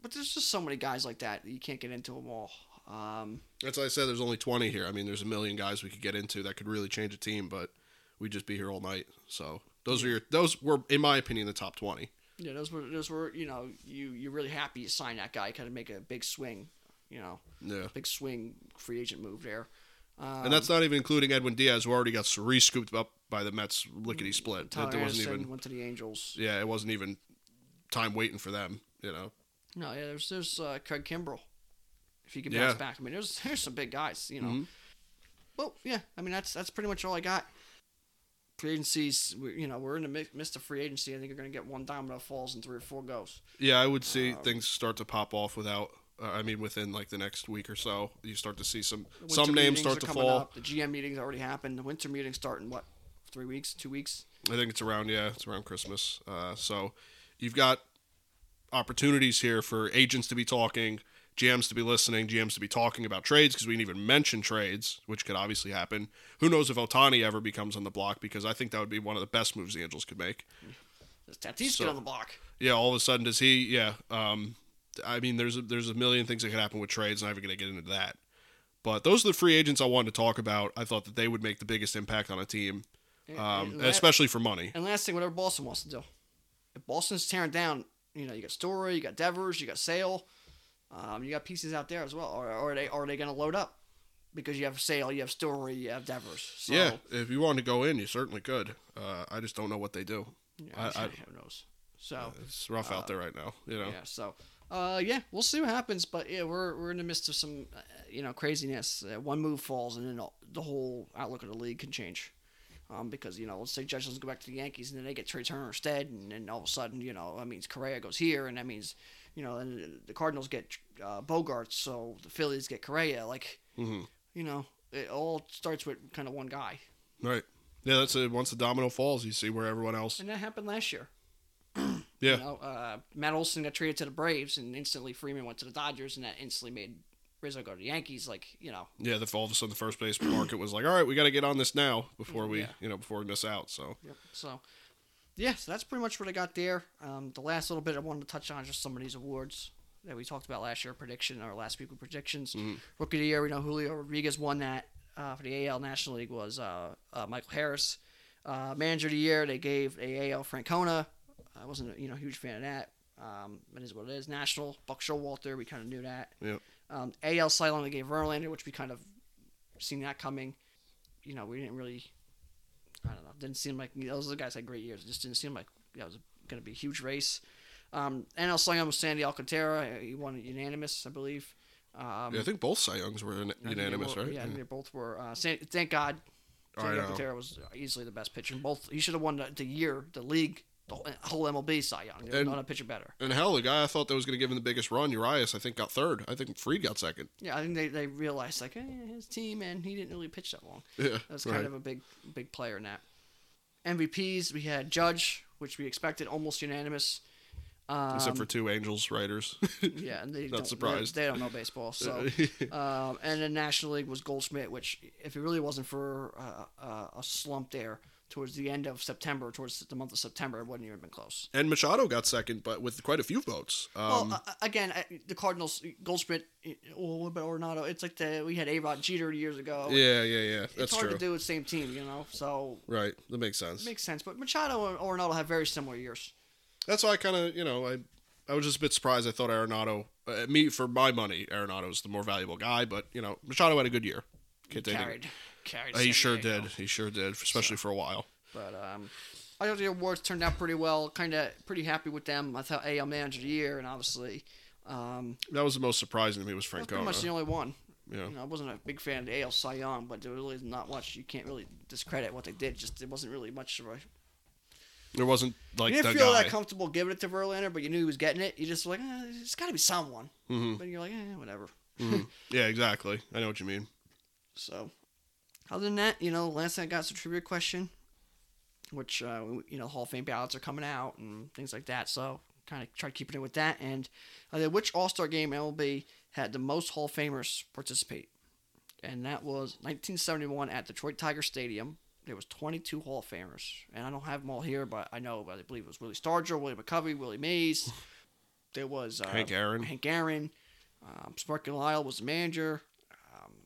But there's just so many guys like that you can't get into them all. Um, That's why I said there's only 20 here. I mean, there's a million guys we could get into that could really change a team, but we'd just be here all night. So those are your those were, in my opinion, the top 20. Yeah, those were those were you know you you're really happy you signed that guy, kind of make a big swing, you know, Yeah, big swing free agent move there. Um, and that's not even including Edwin Diaz, who already got re-scooped up by the Mets lickety split. Tyler There wasn't even went to the Angels. yeah, it wasn't even time waiting for them. you know. No, yeah, there's there's uh, Craig Kimbrel. If you can Yeah. bounce back, I mean, there's there's some big guys, you know. Mhm. Well, yeah, I mean that's that's pretty much all I got. Free agencies, you know, we're in the midst of free agency. I think you're going to get one domino falls and three or four goes. Yeah, I would see Um, things start to pop off without. Uh, I mean, within like the next week or so, you start to see some some names start to fall. Up. The GM meetings already happened. The winter meetings start in what? Three weeks? Two weeks? I think it's around yeah, it's around Christmas. Uh, so you've got opportunities here for agents to be talking, GMs to be listening, GMs to be talking about trades because we didn't even mention trades, which could obviously happen. Who knows if Ohtani ever becomes on the block because I think that would be one of the best moves the Angels could make. Does Tatis So- get on the block? Yeah, all of a sudden does he? Yeah, um, I mean, there's a, there's a million things that could happen with trades. And I'm not even going to get into that. But those are the free agents I wanted to talk about. I thought that they would make the biggest impact on a team, And- um, and la- especially for money. And last thing, whatever Boston wants to do. If Boston's tearing down, you know, you got Story, you got Devers, you got Sale, um, you got pieces out there as well. Or, or are they are they going to load up? Because you have Sale, you have Story, you have Devers. So, yeah, if you wanted to go in, you certainly could. Uh, I just don't know what they do. yeah, I- I- who knows? So It's rough out there right now. You know. yeah, so uh, yeah, we'll see what happens. But yeah, we're we're in the midst of some uh, you know craziness. Uh, one move falls, and then all- the whole outlook of the league can change. Um, because you know, let's say Judge doesn't go back to the Yankees, and then they get Trey Turner instead, and then all of a sudden, you know, that means Correa goes here, and that means, you know, and the Cardinals get uh, Bogaerts, so the Phillies get Correa. Like, hmm you know, it all starts with kind of one guy, Right. Yeah, that's it. Once the domino falls, you see where everyone else. and that happened last year. Yeah. You know, uh, Matt Olson got traded to the Braves, and instantly Freeman went to the Dodgers, and that instantly made Rizzo go to the Yankees. Like, you know, Yeah, the all of a sudden the first base market was like, all right, we got to get on this now before we, Yeah. you know, before we miss out. So Yep. So, yeah, so that's pretty much what I got there. Um, the last little bit I wanted to touch on just some of these awards that we talked about last year, prediction or last week with predictions. Rookie of the year, we know Julio Rodriguez won that uh, for the AL National League was uh, uh, Michael Harris. Uh, manager of the year, they gave AL Francona. I wasn't a you know a huge fan of that. Um, it is what it is. National Buck Showalter, we kind of knew that. Yep. Um, AL Young they gave Verlander, which we kind of seen that coming. You know, we didn't really. I don't know. Didn't seem like those other guys had great years. It just didn't seem like that was going to be a huge race. Um, NL Cy Young was Sandy Alcantara. He won it unanimous, I believe. Um, yeah, I think both Cy Youngs were in, I think they unanimous, were- right? Yeah, think they both were. Uh, San, thank God, Sandy. Alcantara was easily the best pitcher. Both he should have won the, the year, the league, the whole- MLB Cy Young. And- not a pitcher better. And hell, the guy I thought that was going to give him the biggest run, Urias, I think got third. I think Fried got second. Yeah, I think they, they realized like eh, his team and he didn't really pitch that long. Yeah, That's kind right. of a big big player in that. MVPs we had Judge, which we expected almost unanimous. Um, except for two Angels writers. yeah, and they Not surprised. They, they don't know baseball, so. um, and the National League was Goldschmidt, which if it really wasn't for uh, uh, a slump there towards the end of September, towards the month of September, it wouldn't even been close. and Machado got second, but with quite a few votes. Um, well, uh, again, the Cardinals, Goldschmidt, well, what about Arenado? It's like the we had A Rod Jeter years ago. yeah, yeah, yeah. it's hard true. to do with the same team, you know. So Right, that makes sense. makes sense. But Machado and Arenado have very similar years. That's why I kind of, you know, I I was just a bit surprised. I thought Arenado, uh, me for my money, Arenado was the more valuable guy, but you know, Machado had a good year. Can't take it. Carried. Uh, he San sure Diego. did. He sure did, especially for a while. But um, I thought the awards turned out pretty well. Kind of pretty happy with them. I thought AL Manager of the Year, and obviously, um, That was the most surprising to me was was pretty much the only one. Yeah. You know, I wasn't a big fan of the AL Cy Young, but there was really not much. You can't really discredit what they did. Just it wasn't really much of a. There wasn't like you didn't feel guy. that comfortable giving it to Verlander, but you knew he was getting it. You just like, eh, it's got to be someone. Mhm. But you're like, eh, whatever. Mhm. Yeah, exactly. I know what you mean. So, other than that, you know, last night I got some trivia question, which uh, you know, Hall of Fame ballots are coming out and things like that. So, kind of tried keeping it with that. And uh, which All Star game MLB had the most Hall of Famers participate? And that was 1971 at Detroit Tiger Stadium. There was 22 Hall of Famers, and I don't have them all here, but I know, I believe it was Willie Stargell, Willie McCovey, Willie Mays. There was uh, Hank Aaron. Hank Aaron. Um, Sparky Lyle was the manager.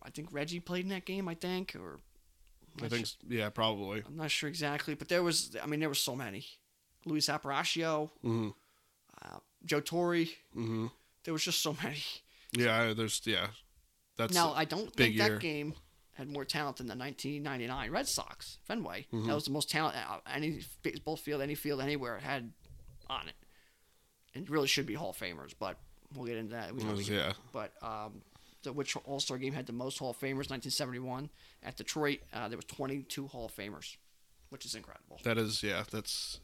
I think Reggie played in that game. I think, or I think, s- yeah, probably. I'm not sure exactly, but there was. I mean, there were so many. Luis Aparicio, hmm uh, Joe Torre. hmm There was just so many. Yeah, there's yeah. That's now I don't think year. that game had more talent than the 1999 Red Sox Fenway. Mm-hmm. That was the most talent uh, any baseball field, any field, anywhere had on it. It really should be Hall of Famers, but we'll get into that. We can- yeah. But um, the which All Star game had the most Hall of Famers, 1971 at Detroit. Uh, there was 22 Hall of Famers, which is incredible. That is, yeah, that's.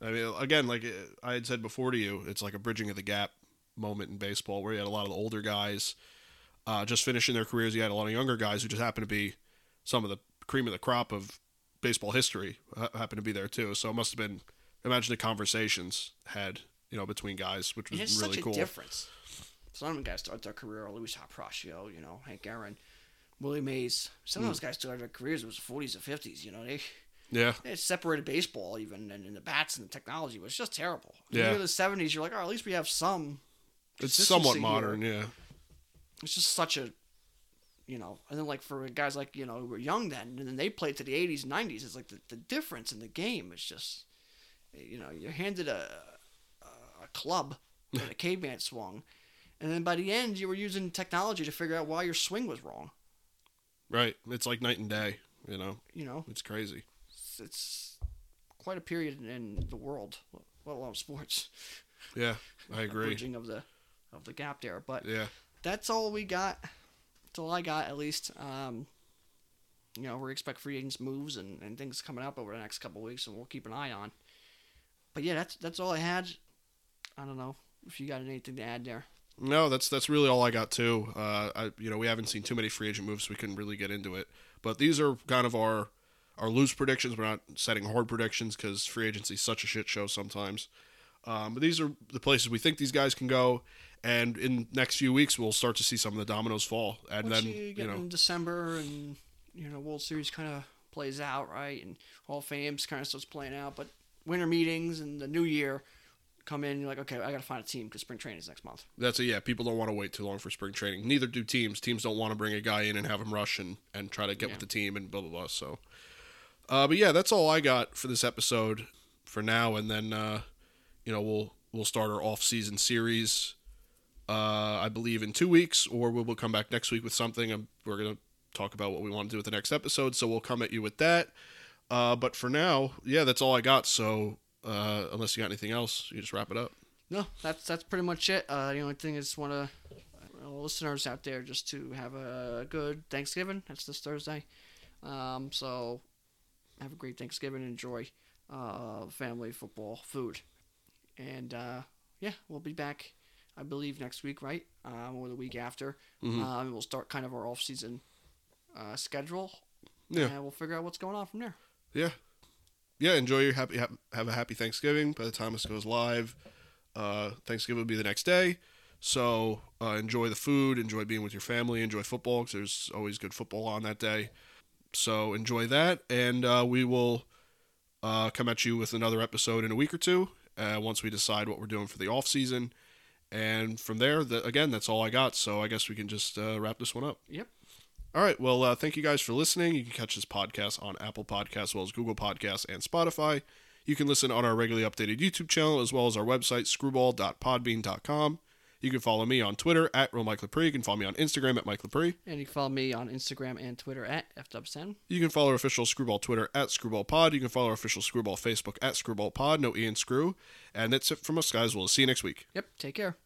I mean, again, like I had said before to you, it's like a bridging of the gap moment in baseball where you had a lot of the older guys uh, just finishing their careers. You had a lot of younger guys who just happened to be some of the cream of the crop of baseball history ha- happened to be there too. So it must have been. Imagine the conversations had you know between guys, which was it's really such a cool. difference. Some of them guys start their career, Luis Aparicio, you know, Hank Aaron, Willie Mays. Some Hmm. of those guys started their careers was 40s and 50s. You know, they Yeah, they separated baseball even, and, and the bats and the technology was just terrible. Yeah. To the 70s, you're like, oh, at least we have some. it's somewhat here. modern. Yeah, It's just such a, you know, and then like for guys like you know who were young then, and then they played to the 80s and 90s. It's like the, the difference in the game is just, you know, you're handed a a, a club and a caveman swung, and then by the end you were using technology to figure out why your swing was wrong. right. It's like night and day. You know, You know, it's crazy. it's, it's quite a period in, the world, let alone sports. Yeah, I agree. Bridging of the of the gap there, but Yeah. that's all we got. That's all I got, at least. Um, you know, we expect free agents moves and, and things coming up over the next couple weeks, and we'll keep an eye on. But yeah, that's that's all I had. I don't know if you got anything to add there. No, that's that's really all I got too. Uh, I you know we haven't seen too many free agent moves, so we couldn't really get into it. But these are kind of our our loose predictions. We're not setting hard predictions because free agency is such a shit show sometimes. Um, but these are the places we think these guys can go, and in next few weeks we'll start to see some of the dominoes fall, and Once then you you know in December and you know World Series kind of plays out right, and Hall of Fame's kind of starts playing out, but winter meetings and the new year come in. You're like, okay, I got to find a team because spring training is next month. that's a yeah. People don't want to wait too long for spring training. Neither do teams. Teams don't want to bring a guy in and have him rush and and try to get Yeah. with the team and blah blah blah. So, uh, but yeah, that's all I got for this episode for now. And then uh, you know we'll we'll start our off season series. Uh, I believe in two weeks, or we will come back next week with something. Um we're gonna talk about what we want to do with the next episode, so we'll come at you with that. Uh, but for now, yeah, that's all I got. So uh, unless you got anything else, you just wrap it up. No, that's that's pretty much it. Uh, the only thing is, want to listeners out there just to have a good Thanksgiving. That's this Thursday. Um, so have a great Thanksgiving. Enjoy uh, family football food, and uh, yeah, we'll be back. I believe next week, right, um, or the week after. Mhm. Um, we'll start kind of our off season uh, schedule. Yeah. and we'll figure out what's going on from there. yeah yeah enjoy your happy ha- have a happy thanksgiving by the time this goes live. Uh thanksgiving will be the next day. So uh, enjoy the food enjoy being with your family enjoy football because there's always good football on that day. So enjoy that and uh, we will uh, come at you with another episode in a week or two uh, once we decide what we're doing for the off season. And from there the, again that's all i got. So i guess we can just uh, wrap this one up. Yep. All right. Well, uh, thank you guys for listening. You can catch this podcast on Apple Podcasts, as well as Google Podcasts and Spotify. You can listen on our regularly updated YouTube channel, as well as our website, screwball.podbean.com. You can follow me on Twitter at Real Mike Lepre. You can follow me on Instagram at Mike Lepre. And you can follow me on Instagram and Twitter at fdubsen. You can follow our official Screwball Twitter at ScrewballPod. You can follow our official Screwball Facebook at ScrewballPod. No and Screw. And that's it from us, guys. We'll see you next week. Yep. Take care.